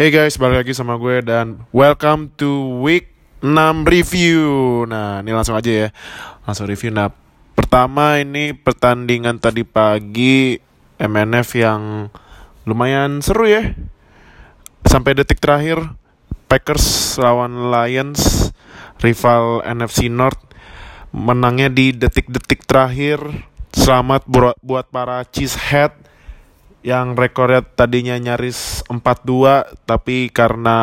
Hey guys, balik lagi sama gue dan welcome to week 6 review. Nah, ini langsung aja ya. Langsung review. Nah, pertama ini pertandingan tadi pagi MNF yang lumayan seru ya. Sampai detik terakhir Packers lawan Lions, rival NFC North menangnya di detik-detik terakhir. Selamat buat para cheesehead yang rekornya tadinya nyaris 4-2 tapi karena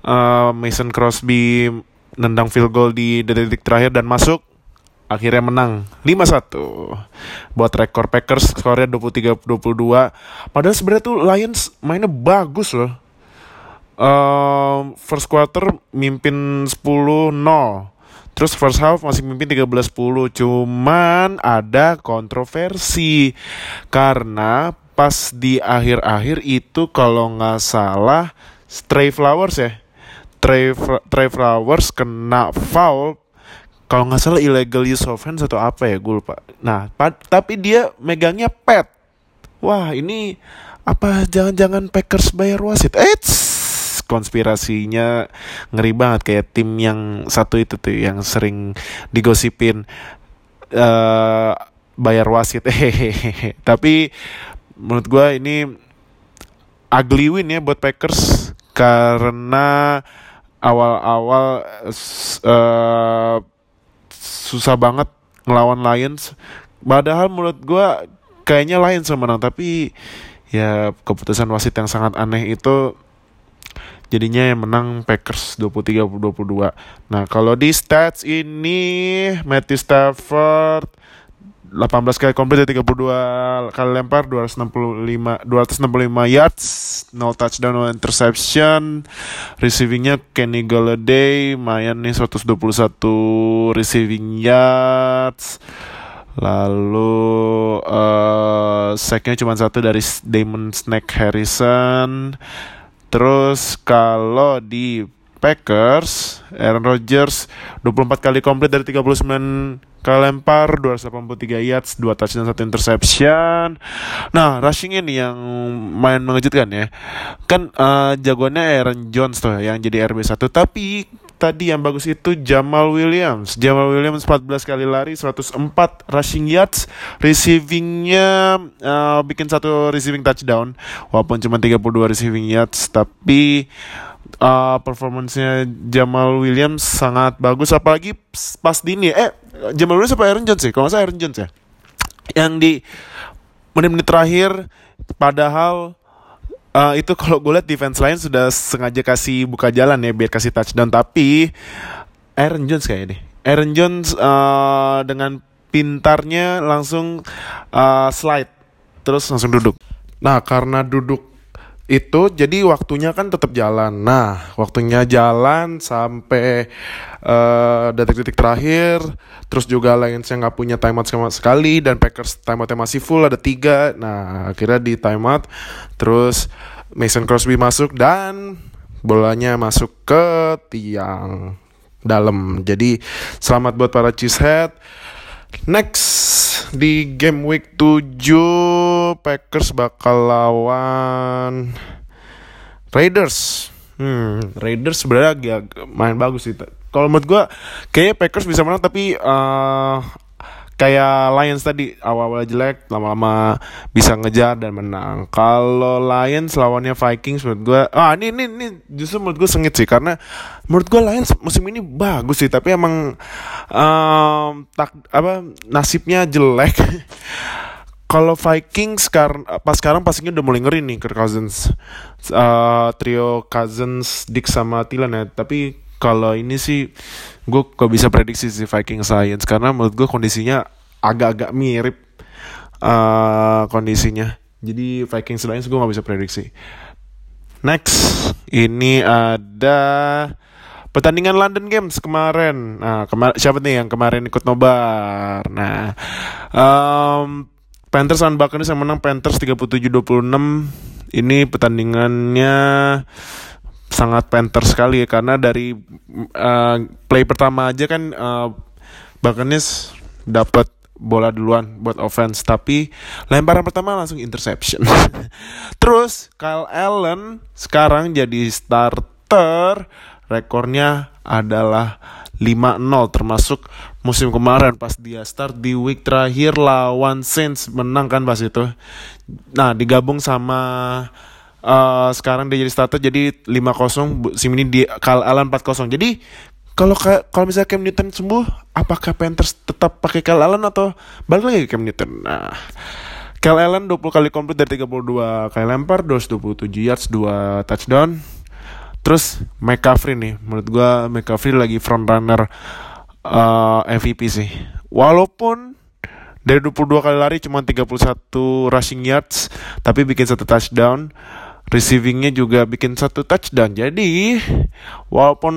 uh, Mason Crosby nendang field goal di detik-detik terakhir dan masuk akhirnya menang 5-1 buat rekor Packers skornya 23-22 padahal sebenarnya tuh Lions mainnya bagus loh. Uh, first quarter mimpin 10-0 Terus first half masih mimpin 13-10 Cuman ada kontroversi. Karena pas di akhir-akhir itu kalau nggak salah Stray Flowers ya Trey, Trey Flowers kena foul. Kalau nggak salah illegal use of hands atau apa ya gue lupa. Nah tapi dia megangnya pet. Wah ini apa? Jangan-jangan Packers bayar wasit. Eh konspirasinya ngeri banget kayak tim yang satu itu tuh yang sering digosipin uh, bayar wasit. Hehehe. Tapi menurut gue ini ugly win ya buat Packers karena awal-awal uh, susah banget ngelawan Lions. Padahal menurut gue kayaknya Lions yang menang tapi ya keputusan wasit yang sangat aneh itu jadinya yang menang Packers 23-22. Nah, kalau di stats ini Matthew Stafford 18 kali komplit dari 32 kali lempar 265 265 yards no touchdown no interception. Receivingnya Kenny Galladay mayan nih 121 receiving yards. Lalu uh, sacknya cuma satu dari Damon Snack Harrison Terus kalau di Packers, Aaron Rodgers 24 kali komplit dari 39 kali lempar, 283 yards, 2 touchdown, 1 interception. Nah, rushing ini yang main mengejutkan ya. Kan uh, jagoannya Aaron Jones tuh yang jadi RB1, tapi tadi yang bagus itu Jamal Williams. Jamal Williams 14 kali lari, 104 rushing yards, receivingnya uh, bikin satu receiving touchdown, walaupun cuma 32 receiving yards, tapi uh, performancenya Jamal Williams sangat bagus, apalagi pas dini. Eh, Jamal Williams apa Aaron Jones sih? Kalau saya Aaron Jones ya. Yang di menit-menit terakhir, padahal uh, itu kalau gue lihat defense lain sudah sengaja kasih buka jalan ya biar kasih touchdown tapi Aaron Jones kayaknya deh Aaron Jones uh, dengan pintarnya langsung uh, slide terus langsung duduk nah karena duduk itu jadi waktunya kan tetap jalan. Nah, waktunya jalan sampai uh, detik-detik terakhir. Terus juga Lions yang nggak punya timeout sama sekali dan Packers timeoutnya masih full ada tiga. Nah, akhirnya di timeout. Terus Mason Crosby masuk dan bolanya masuk ke tiang dalam. Jadi selamat buat para cheesehead. Next di game week 7 Packers bakal lawan Raiders. Hmm, Raiders sebenarnya agak main bagus sih. Kalau menurut gue kayaknya Packers bisa menang tapi uh, kayak Lions tadi awal-awal jelek lama-lama bisa ngejar dan menang. Kalau Lions lawannya Vikings menurut gue ah ini ini ini justru menurut gue sengit sih karena menurut gue Lions musim ini bagus sih tapi emang um, tak apa nasibnya jelek. Kalau Vikings sekarang pas sekarang pastinya udah mulai ngeri nih Kirk Cousins. Uh, trio Cousins Dick sama Tilan ya tapi kalau ini sih gue gak bisa prediksi si Viking Science karena menurut gue kondisinya agak-agak mirip uh, kondisinya. Jadi Viking Science gue gak bisa prediksi. Next, ini ada pertandingan London Games kemarin. Nah, kemar siapa nih yang kemarin ikut nobar? Nah, um, Panthers lawan Buccaneers yang menang Panthers 37-26. Ini pertandingannya sangat penter sekali ya karena dari uh, play pertama aja kan uh, Buccaneers dapat bola duluan buat offense tapi lemparan pertama langsung interception. Terus Kyle Allen sekarang jadi starter. Rekornya adalah 5-0 termasuk musim kemarin pas dia start di week terakhir lawan Saints. Menang kan pas itu. Nah digabung sama uh, sekarang dia jadi starter jadi 5-0 musim ini di Kyle Allen 4-0 jadi kalau kalau misalnya Cam Newton sembuh, apakah Panthers tetap pakai Kyle Allen atau balik lagi Cam Newton? Nah, Kyle Allen 20 kali komplit dari 32 kali lempar, 227 yards, 2 touchdown. Terus McCaffrey nih, menurut gue McCaffrey lagi front runner uh, MVP sih. Walaupun dari 22 kali lari cuma 31 rushing yards, tapi bikin satu touchdown receivingnya juga bikin satu touchdown jadi walaupun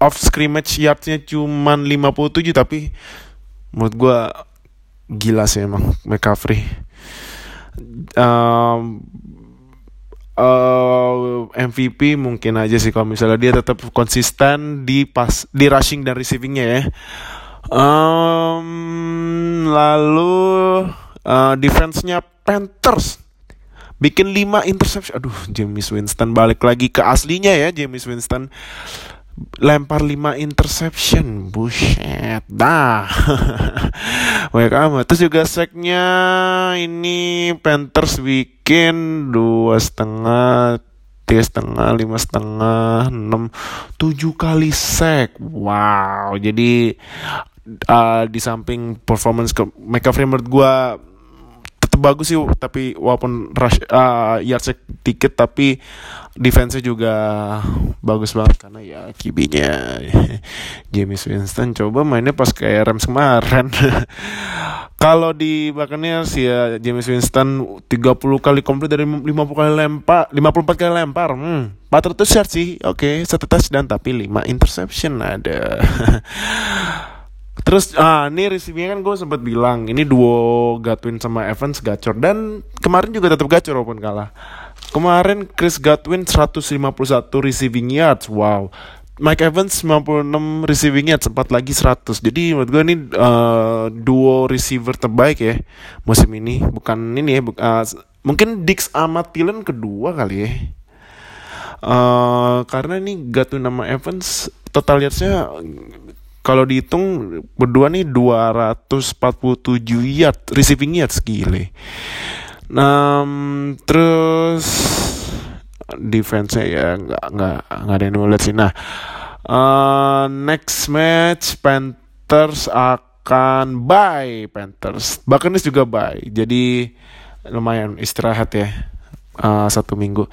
off scrimmage yardsnya cuma 57 tapi menurut gue gila sih emang McCaffrey. Um, uh, MVP mungkin aja sih kalau misalnya dia tetap konsisten di pas di rushing dan receivingnya ya. Um, lalu uh, defense-nya Panthers. Bikin 5 interception. Aduh James Winston balik lagi ke aslinya ya James Winston lempar 5 interception buset dah. Banyak amat. Terus juga seknya ini Panthers bikin dua setengah tiga setengah lima setengah enam tujuh kali sek wow jadi uh, di samping performance ke McCaffrey menurut gue bagus sih tapi walaupun rush uh, yardsnya dikit tapi defense juga bagus banget karena ya kibinya James Winston coba mainnya pas kayak Rams kemarin. Kalau di Buccaneers ya James Winston 30 kali komplit dari 50 kali lempar 54 kali lempar. Hmm 400 yards sih. Oke okay, satu touchdown tapi 5 interception ada Terus ah ini receivingnya kan gue sempat bilang ini duo Gatwin sama Evans gacor dan kemarin juga tetap gacor walaupun kalah. Kemarin Chris Gatwin 151 receiving yards. Wow. Mike Evans 96 receiving yards, sempat lagi 100. Jadi menurut gue ini uh, duo receiver terbaik ya musim ini. Bukan ini ya, bu uh, mungkin Dix sama Thielen kedua kali ya. Uh, karena ini Gatwin sama Evans total yardsnya kalau dihitung berdua nih 247 yard receiving yards gile. Nah, terus defense-nya ya nggak nggak nggak ada yang nulis sih. Nah, uh, next match Panthers akan bye Panthers. Buccaneers juga bye. Jadi lumayan istirahat ya uh, satu minggu.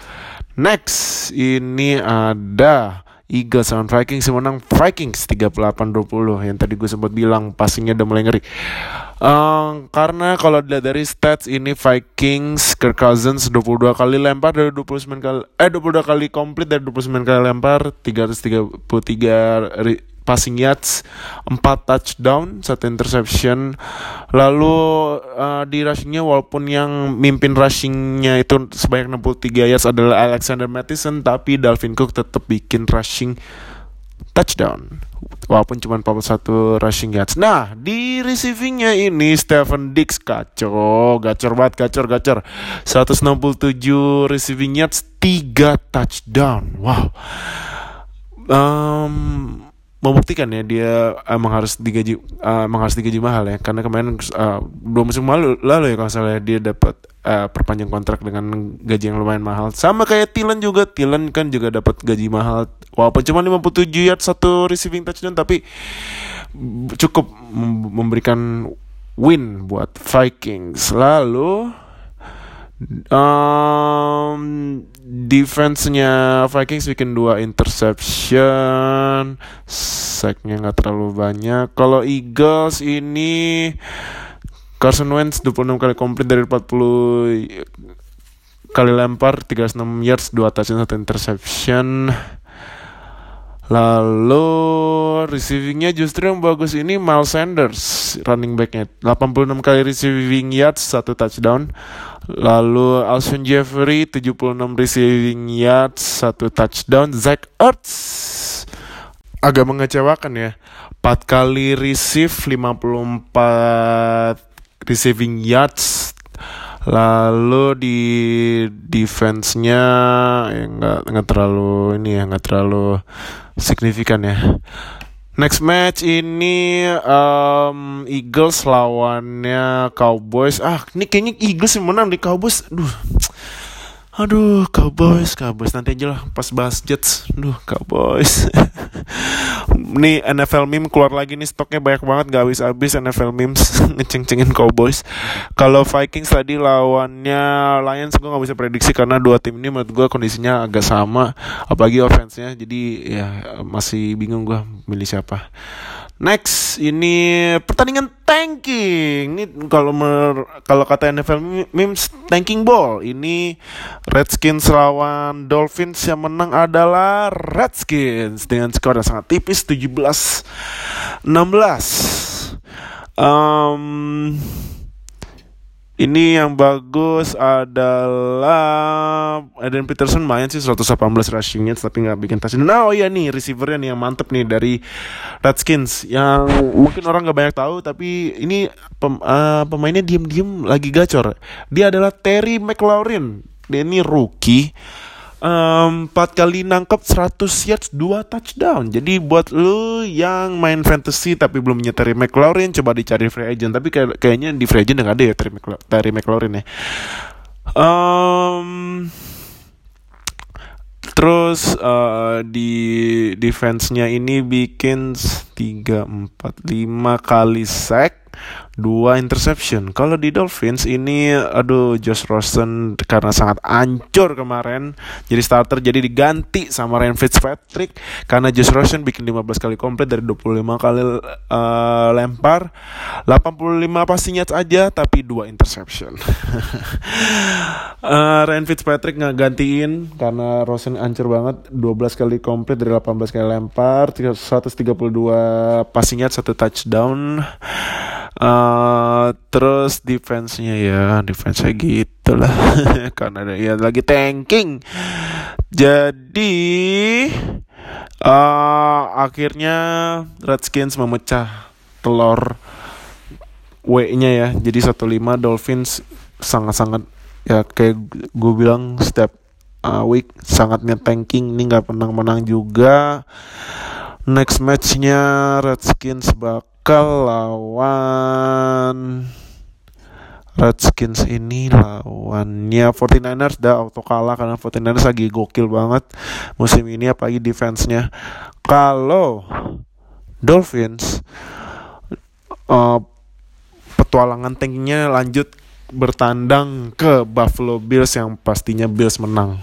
Next ini ada Eagles lawan Vikings menang Vikings 38-20 yang tadi gue sempat bilang passingnya udah mulai ngeri. Um, karena kalau dilihat dari stats ini Vikings Kirk Cousins 22 kali lempar dari 29 kali eh 22 kali komplit dari 29 kali lempar 333 passing yards, 4 touchdown, 1 interception. Lalu uh, di rushingnya walaupun yang mimpin rushingnya itu sebanyak 63 yards adalah Alexander Mattison, tapi Dalvin Cook tetap bikin rushing touchdown walaupun cuma 41 rushing yards. Nah, di receivingnya ini Stephen Dix kacau, gacor banget, gacor, gacor. 167 receiving yards, 3 touchdown. Wow. Um, membuktikan ya dia emang harus digaji uh, emang harus digaji mahal ya. Karena kemarin uh, dua musim lalu lalu ya kalau salah dia dapat uh, perpanjang kontrak dengan gaji yang lumayan mahal. Sama kayak Tilan juga. Tilan kan juga dapat gaji mahal. Walaupun cuma 57 yard satu receiving touchdown tapi cukup memberikan win buat Vikings. Lalu um, defense-nya Vikings bikin dua interception, sacknya nggak terlalu banyak. Kalau Eagles ini Carson Wentz 26 kali komplit dari 40 kali lempar, 36 yards, 2 touchdown, 1 interception. Lalu receivingnya justru yang bagus ini Miles Sanders running backnya. 86 kali receiving yards satu touchdown. Lalu Alshon Jeffrey 76 receiving yards satu touchdown. Zach Ertz. Agak mengecewakan ya. 4 kali receive 54 receiving yards. Lalu di defense-nya ya nggak nggak terlalu ini ya nggak terlalu signifikan ya Next match ini um, Eagles lawannya Cowboys. Ah, ini kayaknya Eagles yang menang di Cowboys. Duh. Aduh, Cowboys, Cowboys nanti aja lah pas bahas Jets. Duh, Cowboys. nih NFL meme keluar lagi nih stoknya banyak banget gak habis-habis NFL memes ngeceng-cengin Cowboys. Kalau Vikings tadi lawannya Lions gue gak bisa prediksi karena dua tim ini menurut gue kondisinya agak sama apalagi offense-nya. Jadi ya masih bingung gue milih siapa. Next, ini pertandingan tanking. Ini kalau kalau kata NFL memes tanking ball. Ini Redskins lawan Dolphins yang menang adalah Redskins dengan skor yang sangat tipis 17 16. Um, ini yang bagus adalah Eden Peterson main sih 118 rushingnya tapi nggak bikin touchdown. Nah, oh iya nih receivernya nih yang mantep nih dari Redskins yang mungkin orang nggak banyak tahu tapi ini pem, uh, pemainnya diem-diem lagi gacor. Dia adalah Terry McLaurin. Dia ini rookie 4 kali nangkep 100 yards 2 touchdown. Jadi buat lu yang main fantasy tapi belum punya Terry McLaurin coba dicari free agent. Tapi kayak, kayaknya di free agent nggak ada ya Terry, McLaurin, Terry McLaurin ya. Um, Terus uh, di defense-nya ini bikin 3 4 5 kali sack dua interception. Kalau di Dolphins ini aduh Josh Rosen karena sangat ancur kemarin. Jadi starter jadi diganti sama Ryan Fitzpatrick. Karena Josh Rosen bikin 15 kali komplit dari 25 kali uh, lempar. 85 passing aja tapi dua interception. uh, Ryan Fitzpatrick nggak gantiin karena Rosen ancur banget. 12 kali komplit dari 18 kali lempar 132 passing yards satu touchdown Uh, terus defense-nya ya, defense-nya gitu lah. Karena ada ya lagi tanking. Jadi uh, akhirnya Redskins memecah telur W-nya ya. Jadi 1-5 Dolphins sangat-sangat ya kayak gue bilang step uh, week sangatnya tanking ini nggak menang-menang juga next matchnya Redskins bak lawan Redskins ini lawannya 49ers dah auto kalah karena 49ers lagi gokil banget musim ini apalagi defense-nya. Kalau Dolphins uh, petualangan tankingnya lanjut bertandang ke Buffalo Bills yang pastinya Bills menang.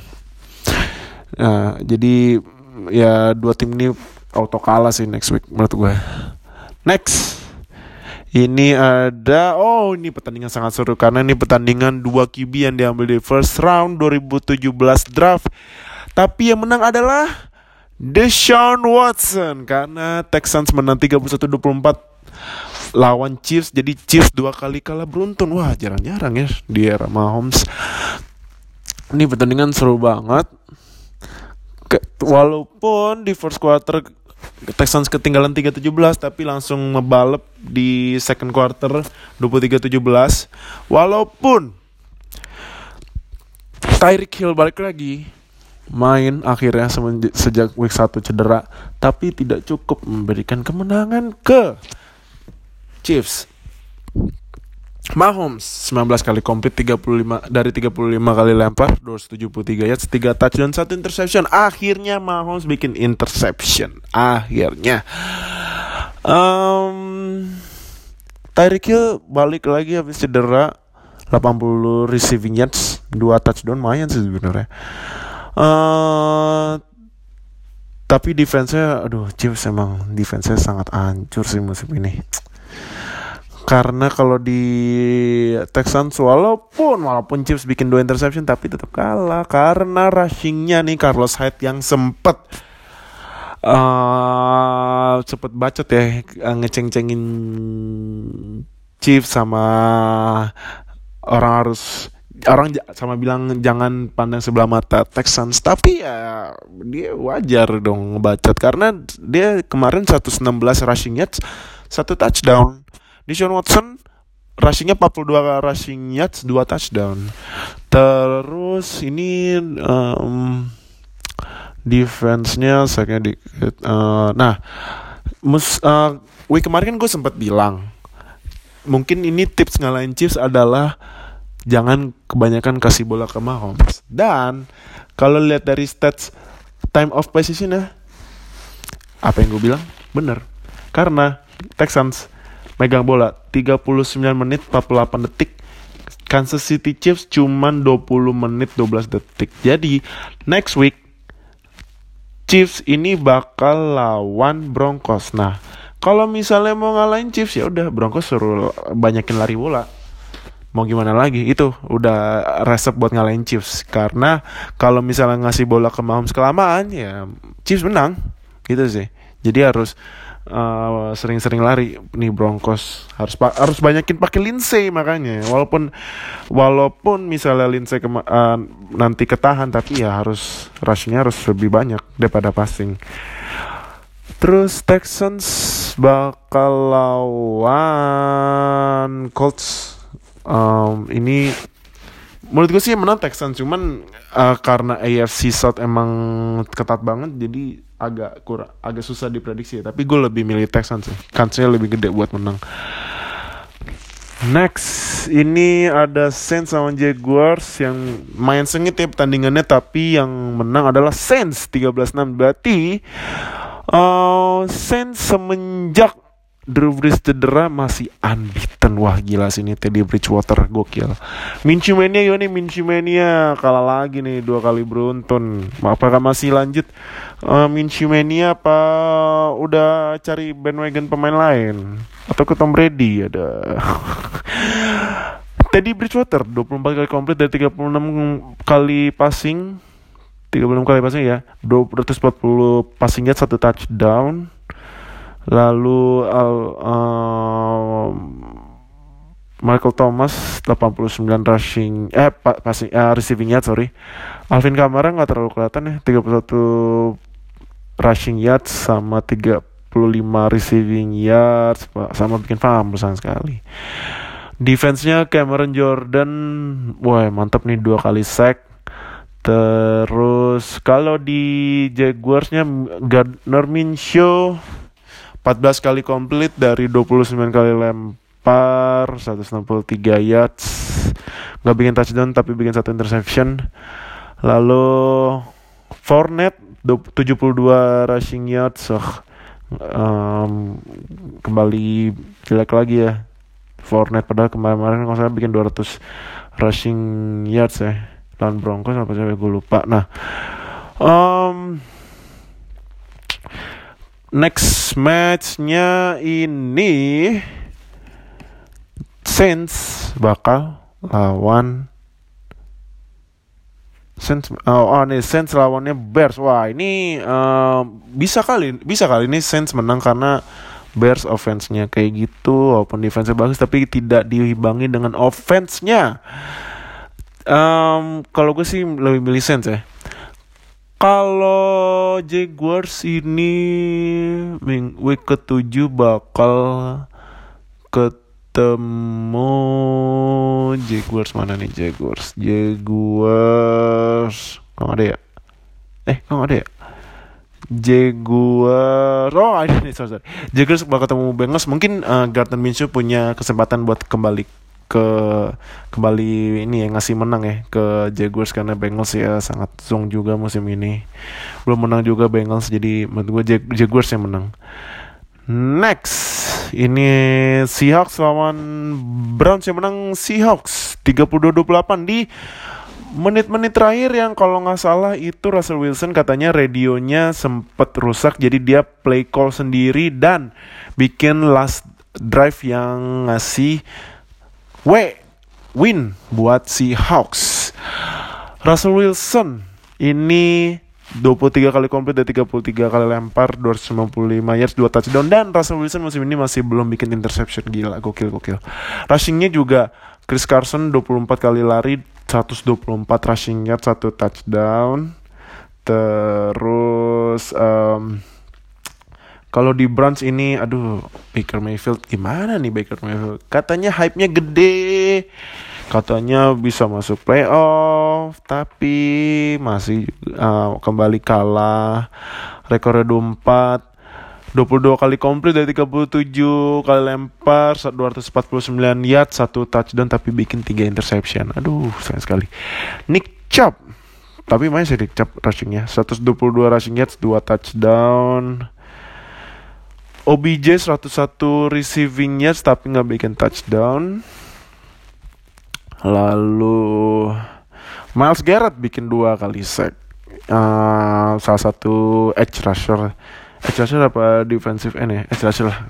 Nah, jadi ya dua tim ini auto kalah sih next week menurut gue. Next. Ini ada oh ini pertandingan sangat seru karena ini pertandingan dua QB yang diambil di first round 2017 draft. Tapi yang menang adalah Deshaun Watson karena Texans menang 31-24 lawan Chiefs. Jadi Chiefs dua kali kalah beruntun. Wah, jarang-jarang ya di era Mahomes. Ini pertandingan seru banget. Walaupun di first quarter Texans ketinggalan 3-17 tapi langsung ngebalep di second quarter 23-17 walaupun Tyreek Hill balik lagi main akhirnya sejak week 1 cedera tapi tidak cukup memberikan kemenangan ke Chiefs Mahomes 19 kali komplit 35 dari 35 kali lempar 273 yards 3 touchdown 1 interception. Akhirnya Mahomes bikin interception. Akhirnya. Um, Tyreek Hill balik lagi habis cedera 80 receiving yards 2 touchdown lumayan sih sebenarnya. Uh, tapi defense-nya aduh Chiefs emang defense-nya sangat hancur sih musim ini karena kalau di Texans walaupun walaupun Chiefs bikin dua interception tapi tetap kalah. Karena rushingnya nih Carlos Hyde yang sempet uh, sempet bacot ya uh, ngeceng-cengin Chiefs sama orang harus orang sama bilang jangan pandang sebelah mata Texans. Tapi ya dia wajar dong ngebacot. Karena dia kemarin 116 rushing yards satu touchdown di Sean Watson rushingnya 42 rushing yards dua touchdown terus ini um, defense-nya saya uh, nah mus uh, week kemarin kan gue sempat bilang mungkin ini tips ngalahin Chiefs adalah jangan kebanyakan kasih bola ke Mahomes. Dan kalau lihat dari stats time of possession ya, apa yang gue bilang bener. Karena Texans megang bola 39 menit 48 detik. Kansas City Chiefs cuman 20 menit 12 detik. Jadi next week Chiefs ini bakal lawan Broncos. Nah, kalau misalnya mau ngalahin Chiefs ya udah Broncos suruh banyakin lari bola mau gimana lagi itu udah resep buat ngalahin Chiefs karena kalau misalnya ngasih bola ke Mahomes kelamaan ya Chiefs menang gitu sih jadi harus sering sering-sering lari. Nih Broncos. Harus harus banyakin pakai Lindsay makanya. Walaupun walaupun misalnya Lindsay uh, nanti ketahan tapi ya harus rushnya harus lebih banyak daripada passing. Terus Texans bakal lawan Colts. Um, ini menurut gue sih menang Texans. Cuman uh, karena AFC South emang ketat banget jadi agak kurang agak susah diprediksi tapi gue lebih milih Texans sih. Kansnya lebih gede buat menang. Next, ini ada Saints sama Jaguars yang main sengit ya pertandingannya tapi yang menang adalah Saints 13-6 berarti uh, Saints semenjak Drew Brees cedera masih unbeaten. Wah gila sih ini Teddy Bridgewater gokil. Minshew Mania yo nih Minshew Mania. Kalah lagi nih dua kali beruntun. Apakah masih lanjut? Uh, Minshew Mania apa udah cari bandwagon pemain lain? Atau ke Tom Brady ada? Teddy Bridgewater 24 kali komplit dari 36 kali passing. 36 kali passing ya. 240 passing yard satu touchdown Lalu uh, Michael Thomas 89 rushing eh passing uh, receiving yard sorry. Alvin Kamara nggak terlalu kelihatan ya 31 rushing yards sama 35 receiving yards sama bikin fumble sama sekali. Defense-nya Cameron Jordan, wah mantap nih dua kali sack. Terus kalau di Jaguarsnya Gardner Minshew 14 kali komplit dari 29 kali lempar 163 yards. Nggak bikin touchdown tapi bikin satu interception. Lalu Fournette 72 rushing yards. Oh, um, kembali jelek lagi ya. Fournette padahal kemarin-kemarin kalau saya bikin 200 rushing yards ya. Lawan Broncos apa sih gue lupa. Nah um, next matchnya ini Saints bakal lawan Saints oh, oh nih Saints lawannya Bears. Wah ini uh, bisa kali bisa kali ini Saints menang karena Bears offense-nya kayak gitu walaupun defense bagus tapi tidak diimbangi dengan offense-nya. Um, kalau gue sih lebih milih Saints ya kalau Jaguars ini week ke-7 bakal ketemu Jaguars mana nih Jaguars? Jaguars kok ada ya? Eh, kok ada ya? Jaguars oh ada nih sorry, sorry. Jaguars bakal ketemu Bengals mungkin uh, Gardner Minshew punya kesempatan buat kembali ke kembali ini ya ngasih menang ya ke Jaguars karena Bengals ya sangat zong juga musim ini. Belum menang juga Bengals jadi menurut gue Jag Jaguars yang menang. Next ini Seahawks lawan Browns yang menang. Seahawks 32-28 di menit-menit terakhir yang kalau nggak salah itu Russell Wilson katanya radionya sempet rusak jadi dia play call sendiri dan bikin last drive yang ngasih W win buat si Hawks. Russell Wilson ini 23 kali komplit dan 33 kali lempar 295 yards 2 touchdown dan Russell Wilson musim ini masih belum bikin interception gila gokil gokil rushingnya juga Chris Carson 24 kali lari 124 rushing yard, satu touchdown. Terus um, kalau di Browns ini, aduh, Baker Mayfield gimana nih Baker Mayfield? Katanya hype-nya gede, katanya bisa masuk playoff, tapi masih uh, kembali kalah. Rekornya 24, 22 kali komplit dari 37 kali lempar 249 yard satu touchdown tapi bikin 3 interception. Aduh sayang sekali. Nick Chubb. Tapi main sih Nick Chubb rushingnya. 122 rushing yards 2 touchdown OBJ 101 receiving yards tapi nggak bikin touchdown. Lalu Miles Garrett bikin dua kali sack. Uh, salah satu edge rusher. Edge rusher apa defensive end ya? Edge rusher lah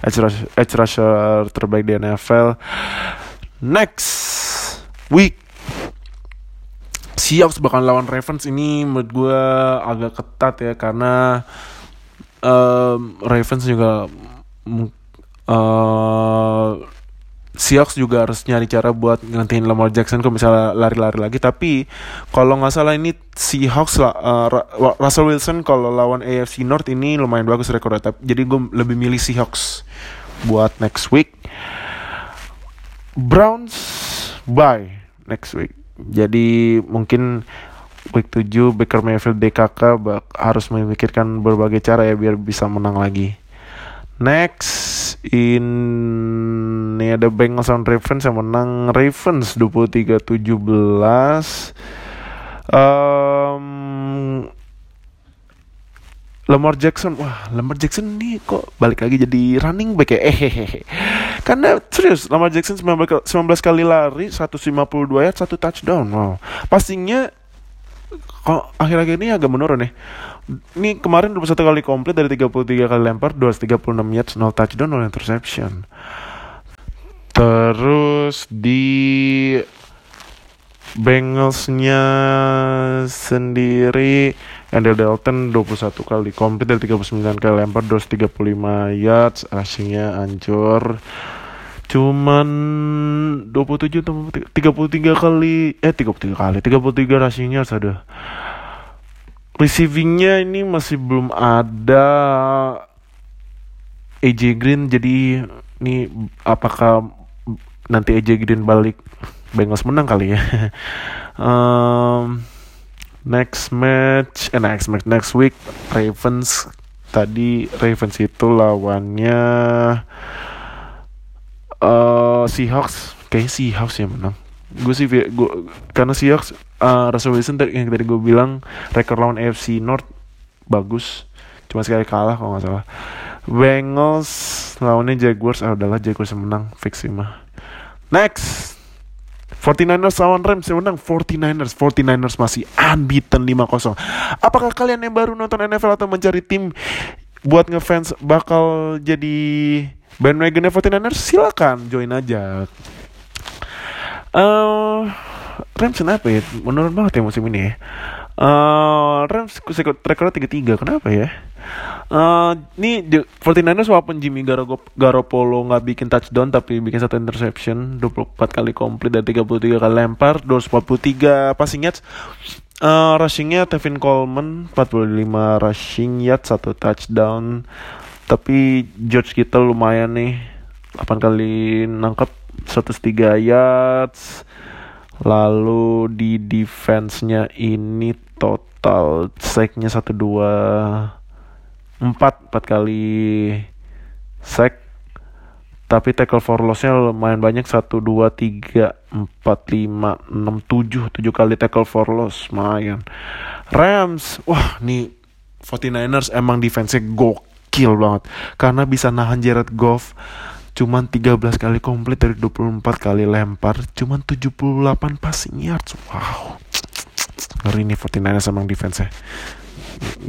edge rusher, edge rusher terbaik di NFL next week. Seahawks bakal lawan Ravens. Ini menurut gue agak ketat ya karena um, Ravens juga uh, Seahawks juga harus nyari cara buat ngantiin Lamar Jackson kalau misalnya lari-lari lagi. Tapi kalau nggak salah ini Seahawks lah uh, Russell Wilson kalau lawan AFC North ini lumayan bagus rekornya. Jadi gue lebih milih Seahawks buat next week. Browns bye next week. Jadi mungkin week 7 Baker Mayfield DKK harus memikirkan berbagai cara ya biar bisa menang lagi. Next ini ada Bengals on Ravens yang menang. Ravens 23-17 um, Lamar Jackson wah Lamar Jackson ini kok balik lagi jadi running back ya? Eh karena serius Lamar Jackson 19, 19 kali lari 152 yard satu touchdown wow. Pastinya kok akhir-akhir ini agak menurun ya. Ini kemarin 21 kali komplit dari 33 kali lempar 236 yards 0 touchdown 0 interception. Terus di Bengalsnya sendiri Andrew Dalton 21 kali komplit dari 39 kali lempar 235 yards rushingnya hancur cuman 27 33 kali eh 33 kali 33 rushingnya ada. Receivingnya ini masih belum ada. AJ Green jadi ini apakah nanti AJ Green balik Bengals menang kali ya. Um, next match eh next match next week Ravens. Tadi Ravens itu lawannya uh, Seahawks. Kayak Seahawks ya menang. Gue sih gue karena Seahawks uh, Russell Wilson yang tadi gue bilang rekor lawan AFC North bagus. Cuma sekali kalah kalau nggak salah. Bengals lawannya Jaguars. Ah udahlah Jaguars yang menang. Fix sih mah. Next. 49ers lawan Rams yang menang. 49ers. 49ers masih unbeaten 5-0 apakah kalian yang baru nonton NFL atau mencari tim buat ngefans bakal jadi bandwagon 49ers silakan join aja uh, Rams kenapa ya? Menurun banget ya musim ini ya. Uh, Rams rekornya tiga tiga kenapa ya? Uh, ini 49ers walaupun Jimmy Garoppolo nggak bikin touchdown tapi bikin satu interception 24 kali komplit dan 33 kali lempar 243 passing yards uh, rushingnya Tevin Coleman 45 rushing yards satu touchdown tapi George kita lumayan nih 8 kali nangkep 103 yards Lalu di defense-nya ini total sack-nya 1 2 4 4 kali sack. Tapi tackle for loss-nya lumayan banyak 1 2 3 4 5 6 7 7 kali tackle for loss lumayan. Rams, wah nih 49ers emang defense-nya gokil banget. Karena bisa nahan Jared Goff cuman 13 kali komplit dari 24 kali lempar cuman 78 passing yards. Wow. Ngeri nih 49ers emang defense nya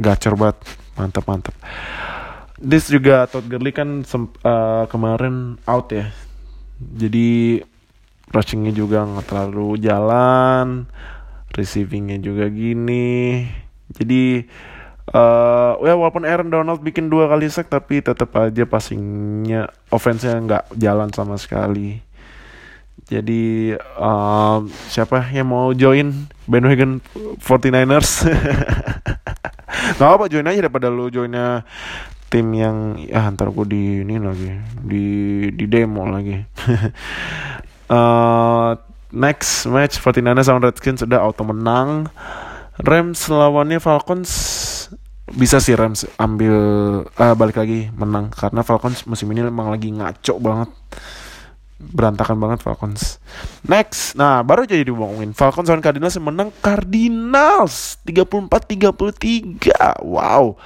gacor banget. Mantap mantap This juga Todd Gurley kan uh, kemarin out ya. Jadi rushingnya juga nggak terlalu jalan receivingnya juga gini. Jadi uh, ya walaupun Aaron Donald bikin dua kali sack tapi tetap aja passingnya offense-nya nggak jalan sama sekali Jadi um, siapa yang mau join bandwagon 49ers? Gak apa join aja daripada lu joinnya tim yang ya antar gue di ini lagi di di demo lagi. uh, next match 49ers sama Redskins udah auto menang. Rams lawannya Falcons bisa sih Rams ambil uh, balik lagi menang karena Falcons musim ini emang lagi ngaco banget berantakan banget Falcons. Next, nah baru jadi diomongin Falcons lawan Cardinals yang menang Cardinals 34-33. Wow.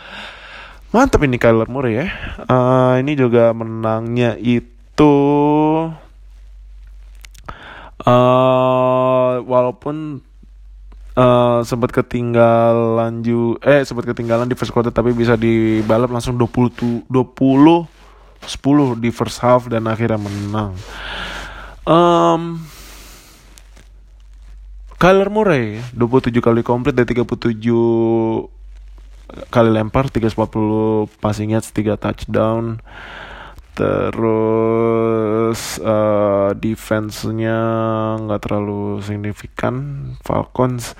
Mantap ini Kyler Murray ya. Uh, ini juga menangnya itu uh, walaupun uh, sempat ketinggalan ju eh sempat ketinggalan di first quarter tapi bisa dibalap langsung 20 20 10 di first half dan akhirnya menang. Um, Kyler Murray 27 kali komplit dari 37 kali lempar 340 passing yards 3 touchdown terus uh, defense-nya nggak terlalu signifikan. Falcons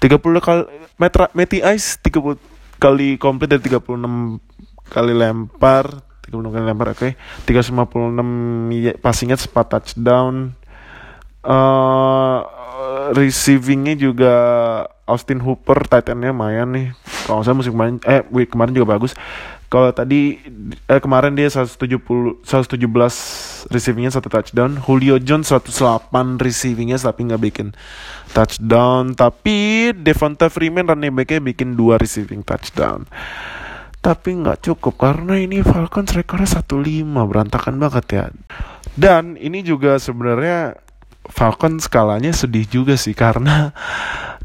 30 kali Metra Meti Ice 30 kali komplit dari 36 kali lempar. 36 kali lempar oke. okay. 356 passingnya 4 touchdown. Uh, receivingnya juga Austin Hooper tight endnya lumayan nih. Kalau saya musim kemarin eh week kemarin juga bagus kalau tadi eh, kemarin dia 170 117 receivingnya satu touchdown. Julio Jones 108 receivingnya tapi nggak bikin touchdown. Tapi Devonta Freeman running backnya bikin dua receiving touchdown. Tapi nggak cukup karena ini Falcons rekornya 1-5 berantakan banget ya. Dan ini juga sebenarnya Falcon skalanya sedih juga sih karena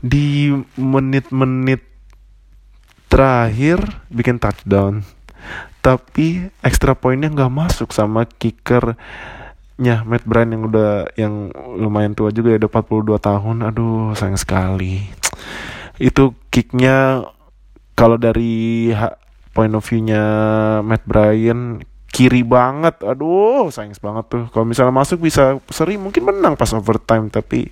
di menit-menit terakhir bikin touchdown tapi extra poinnya nggak masuk sama kickernya Matt Bryan yang udah yang lumayan tua juga ya udah 42 tahun. Aduh sayang sekali. Itu kicknya kalau dari point of view-nya Matt Bryan kiri banget. Aduh sayang banget tuh. Kalau misalnya masuk bisa seri mungkin menang pas overtime tapi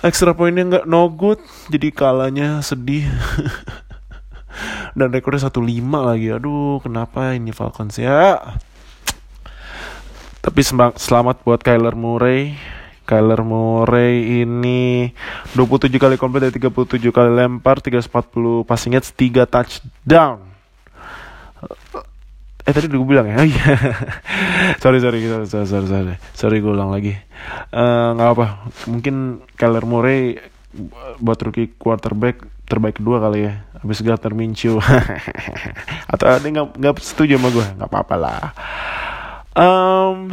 extra poinnya nggak no good. Jadi kalanya sedih dan rekornya satu lima lagi. Aduh kenapa ini Falcons? Ya. Tapi selamat buat Kyler Murray. Kyler Murray ini 27 kali komplit dari 37 kali lempar 340 passing yards 3 touchdown. Eh tadi udah gue bilang ya? Oh, iya. Sorry sorry sorry sorry sorry sorry, sorry gue ulang lagi. Eh, nggak uh, apa mungkin Kyler Murray buat rookie quarterback terbaik kedua kali ya. Habis Gardner Minshew atau ada nggak nggak setuju sama gue nggak apa-apa lah. Um,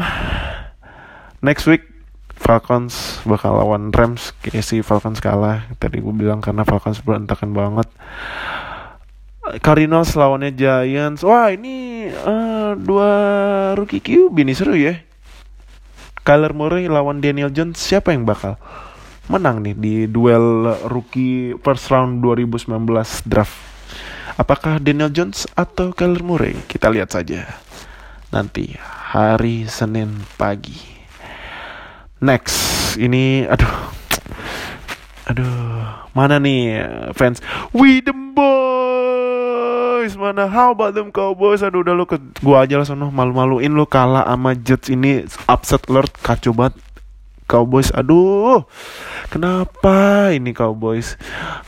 next week Falcons bakal lawan Rams. Kayak si Falcons kalah. Tadi gue bilang karena Falcons berantakan banget. Cardinals lawannya Giants. Wah ini uh, dua rookie QB nih seru ya. Kyler Murray lawan Daniel Jones. Siapa yang bakal menang nih di duel rookie first round 2019 draft? Apakah Daniel Jones atau Kyler Murray? Kita lihat saja nanti hari Senin pagi. Next, ini aduh, aduh, mana nih fans? We the Cowboys mana how about them Cowboys aduh udah lu ke gua aja lah sono malu-maluin lu kalah sama Jets ini upset alert kacau banget Cowboys. Aduh kenapa ini Cowboys?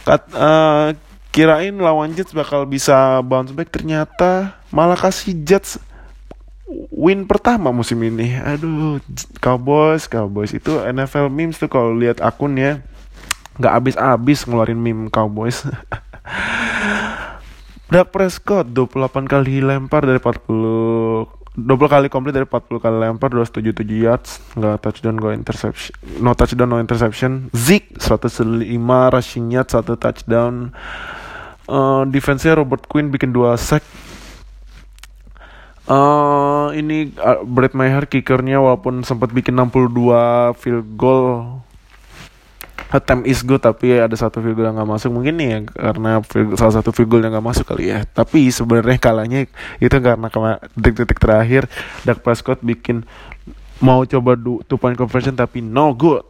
Kat, uh, kirain lawan Jets bakal bisa bounce back. Ternyata malah kasih Jets win pertama musim ini. Aduh Cowboys Cowboys. Itu NFL memes tuh kalau lihat akunnya nggak habis-habis ngeluarin meme Cowboys. Dak Prescott 28 kali lempar dari 40 20 kali komplit dari 40 kali lempar 277 yards nggak touchdown go interception no touchdown no interception. Zeke 105 rushing yards 1 touchdown. Uh, defense-nya Robert Quinn bikin 2 sack. Uh, ini uh, Brett Maher kickernya walaupun sempat bikin 62 field goal attempt is good tapi ada satu goal yang nggak masuk. Mungkin nih ya karena salah satu goal yang nggak masuk kali ya. Tapi sebenarnya kalanya itu karena detik-detik terakhir Dak Prescott bikin mau coba do two point conversion tapi no good.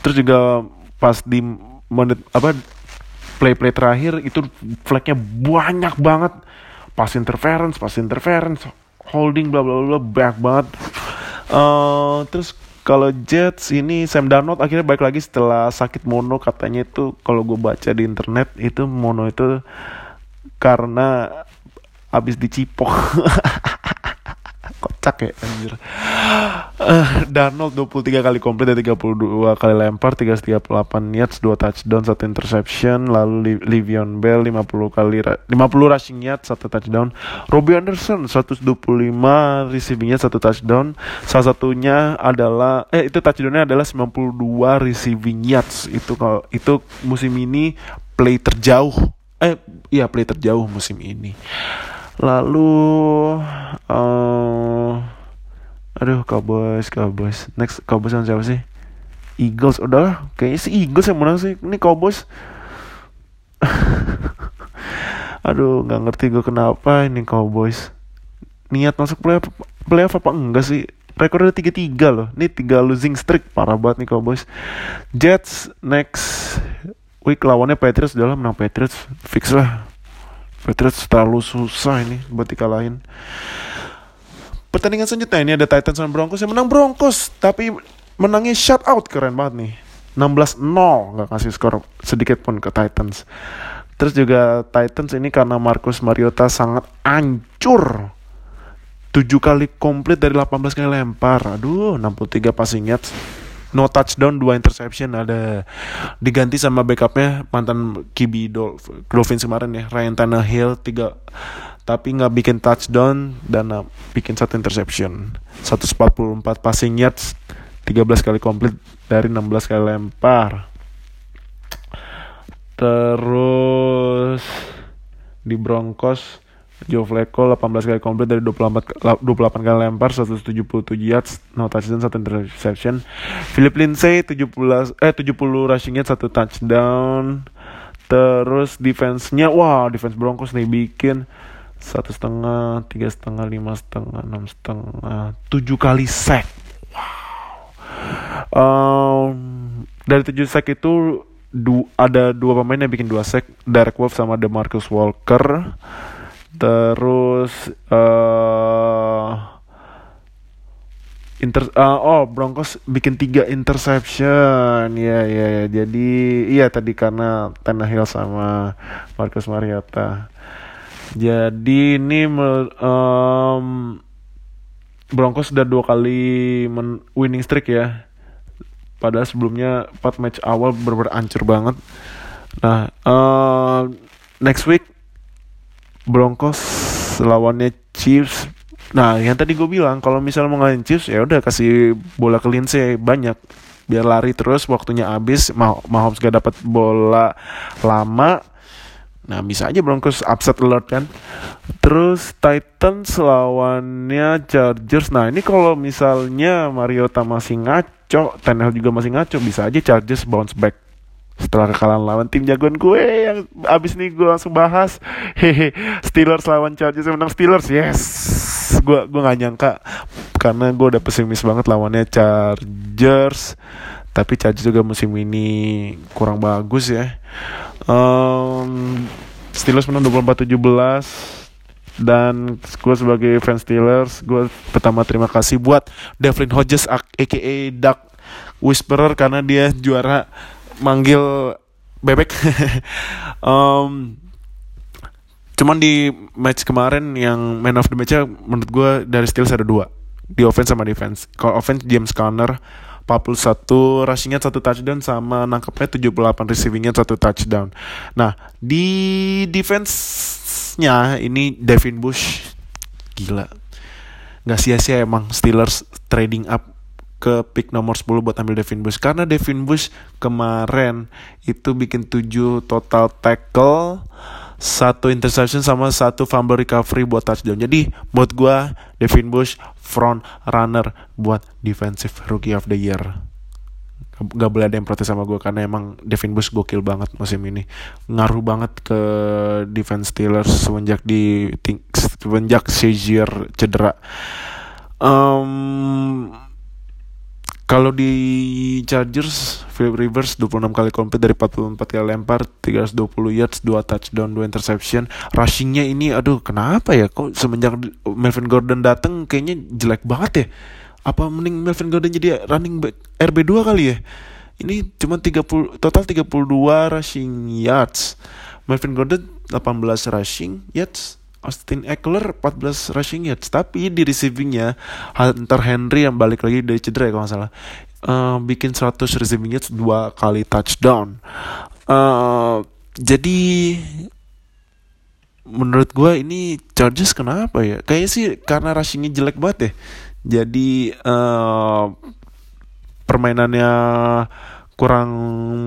Terus juga pas di menit apa play play terakhir itu flagnya banyak banget. Pas interference pas interference holding bla bla bla banyak banget. Uh, terus kalau Jets ini Sam Darnold akhirnya balik lagi setelah sakit mono katanya itu. Kalau gue baca di internet itu mono itu karena habis dicipok. Kocak ya anjir uh, Darnold 23 kali komplit dan 32 kali lempar 338 yards 2 touchdown 1 interception lalu Livion Bell 50 kali 50 rushing yards 1 touchdown. Robbie Anderson 125 receiving yards 1 touchdown. Salah satunya adalah eh itu touchdownnya adalah 92 receiving yards. Itu kalau itu musim ini play terjauh. Eh iya play terjauh musim ini. Lalu uh, aduh Cowboys Cowboys. Next Cowboys sama siapa sih? Eagles udahlah kayaknya sih Eagles yang menang sih. Ini Cowboys. Aduh nggak ngerti gue kenapa ini Cowboys. Niat masuk playoff playoff apa enggak sih? Rekornya tiga tiga loh. Ini tiga losing streak. Parah banget nih Cowboys. Jets next. Week lawannya Patriots. Udah menang Patriots. Fix lah. Patriots terlalu susah ini buat dikalahin. Pertandingan selanjutnya ini ada Titans dan Broncos yang menang Broncos, tapi menangnya shutout keren banget nih. 16-0 nggak kasih skor sedikit pun ke Titans. Terus juga Titans ini karena Marcus Mariota sangat ancur. 7 kali komplit dari 18 kali lempar. Aduh, 63 passing yards no touchdown dua interception ada diganti sama backupnya mantan QB Dolphins kemarin ya Ryan Tannehill tiga tapi nggak bikin touchdown dan uh, bikin satu interception. 144 passing yards 13 kali komplit dari 16 kali lempar. Terus di Broncos Joe Flacco 18 kali komplit dari 24 28 kali lempar 177 yards no touchdown satu interception. Philip Lindsay 17 eh 70 rushing yards satu touchdown. Terus defense-nya wah defense Broncos nih bikin satu setengah tiga setengah lima setengah enam setengah tujuh kali sack. Wow. Um, dari tujuh sack itu du ada dua pemain yang bikin dua sack Derek Wolf sama DeMarcus Walker. Terus uh, inter uh, oh Broncos bikin tiga interception. Ya ya ya. Jadi iya tadi karena Tannehill sama Marcus Mariota jadi ini um, Broncos sudah dua kali men winning streak ya. Padahal sebelumnya 4 match awal bener-bener ancur banget. Nah uh, next week Broncos lawannya Chiefs. Nah, yang tadi gue bilang kalau misalnya mau ngalahin Chiefs ya udah kasih bola ke Lindsay banyak. Biar lari terus waktunya habis. Mah Mahomes gak dapat bola lama Nah bisa aja Broncos upset alert kan? Terus Titans lawannya Chargers. Nah ini kalau misalnya Mariota masih ngaco Tannehill juga masih ngaco Bisa aja Chargers bounce back. Setelah kekalahan lawan tim jagoan gue yang abis nih gue langsung bahas. Hehe Steelers lawan Chargers menang Steelers. Yes. Gue gue nggak nyangka karena gue udah pesimis banget lawannya Chargers. Tapi Chargers juga musim ini kurang bagus ya. Um, Steelers menang 24-17 dan gue sebagai fans Steelers gue pertama terima kasih buat Devlin Hodges aka Duck Whisperer karena dia juara manggil bebek. Um, cuman di match kemarin yang man of the match menurut gue dari Steelers ada dua. Di offense sama defense. Kalau offense James Conner 41 rushingnya satu touchdown sama nangkepnya 78 receivingnya satu touchdown. Nah di defense-nya ini Devin Bush gila. Nggak sia-sia emang Steelers trading up ke pick nomor 10 buat ambil Devin Bush. Karena Devin Bush kemarin itu bikin 7 total tackle satu interception sama satu fumble recovery buat touchdown. Jadi buat gue Devin Bush front runner buat defensive rookie of the year. Gak boleh ada yang protes sama gue karena emang Devin Bush gokil banget musim ini. Ngaruh banget ke defense Steelers semenjak di semenjak Shazier cedera. Um, kalau di Chargers Philip Rivers 26 kali komplit dari 44 kali lempar 320 yards 2 touchdown 2 interception. Rushingnya ini aduh kenapa ya? Kok semenjak Melvin Gordon dateng kayaknya jelek banget ya? Apa mending Melvin Gordon jadi running back RB2 kali ya? Ini cuma 30 total 32 rushing yards. Melvin Gordon 18 rushing yards Austin Eckler 14 rushing yards. Tapi di receivingnya Hunter Henry yang balik lagi dari cedera ya kalau nggak salah. Uh, bikin 100 receiving yards dua kali touchdown. Uh, jadi menurut gue ini Chargers kenapa ya? Kayaknya sih karena rushingnya jelek banget ya jadi uh, permainannya kurang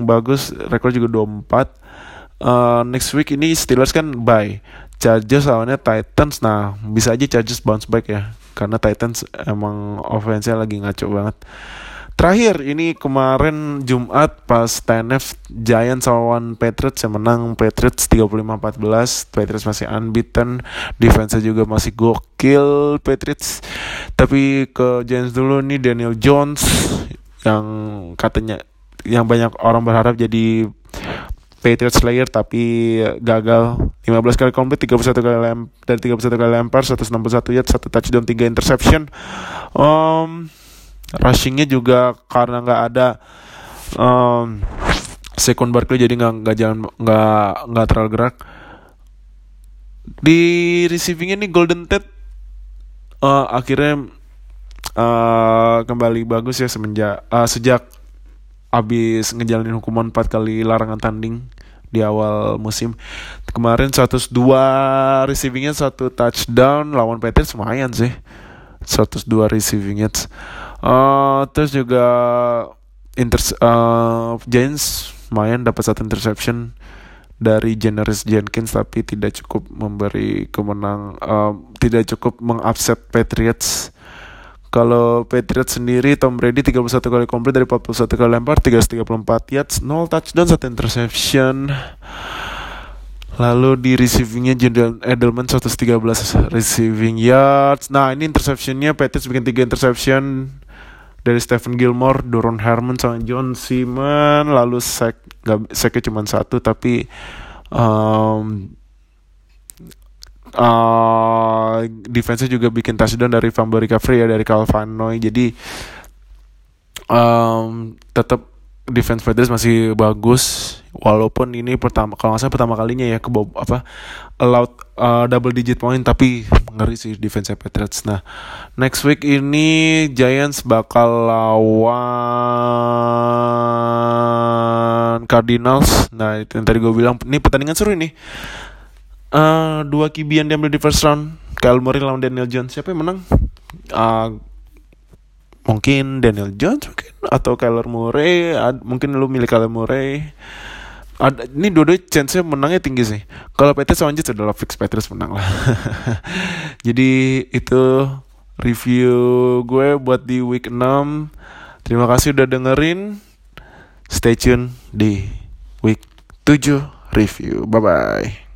bagus rekor juga 24 uh, next week ini Steelers kan bye Chargers lawannya Titans. Nah bisa aja Chargers bounce back ya karena Titans emang offense-nya lagi ngaco banget. Terakhir ini kemarin Jumat pas TNF Giants lawan Patriots yang menang. Patriots 35-14 Patriots masih unbeaten defense juga masih gokil Patriots. Tapi ke Giants dulu nih Daniel Jones yang katanya yang banyak orang berharap jadi Patriots Slayer tapi gagal 15 kali komplit 31 kali lem dari 31 kali lempar 161 yard 1 touchdown 3 interception. Um, rushingnya juga karena nggak ada um, second Barkley jadi nggak nggak jalan nggak nggak terlalu gerak. Di receivingnya nih Golden Tate uh, akhirnya uh, kembali bagus ya semenjak uh, sejak abis ngejalanin hukuman 4 kali larangan tanding di awal musim. Kemarin 102 receivingnya satu touchdown lawan Patriots lumayan sih. 102 receivingnya. Uh, terus juga inter uh, Giants lumayan dapat satu interception dari Generous Jenkins tapi tidak cukup memberi kemenang uh, tidak cukup mengupset Patriots kalau Patriots sendiri Tom Brady 31 kali komplit dari 41 kali lempar 334 yards 0 touchdown 1 interception Lalu di receivingnya Jordan Edelman 113 receiving yards. Nah ini interceptionnya Patriots bikin 3 interception dari Stephen Gilmore, Doron Herman sama John Simon. Lalu sack, gak, sacknya cuma satu tapi um, uh, defense juga bikin touchdown dari fumble recovery ya dari Calvin Noy. Jadi um, tetap defense Patriots masih bagus. Walaupun ini pertama kalau nggak salah pertama kalinya ya ke apa allowed uh, double digit point tapi ngeri sih defense Patriots. Nah next week ini Giants bakal lawan Cardinals. Nah itu yang tadi gue bilang ini pertandingan seru ini uh, dua kibian diambil di first round Kyle Murray lawan Daniel Jones. Siapa yang menang? Uh, mungkin Daniel Jones mungkin. Atau Kyler Murray ad, mungkin lu milih Kyler Murray. Ada ini dua-dua chance menangnya tinggi sih. Kalau Patriots sama Jets adalah fix Patriots menang lah. Jadi itu review gue buat di week 6 terima kasih udah dengerin. Stay tune di week 7 review. Bye bye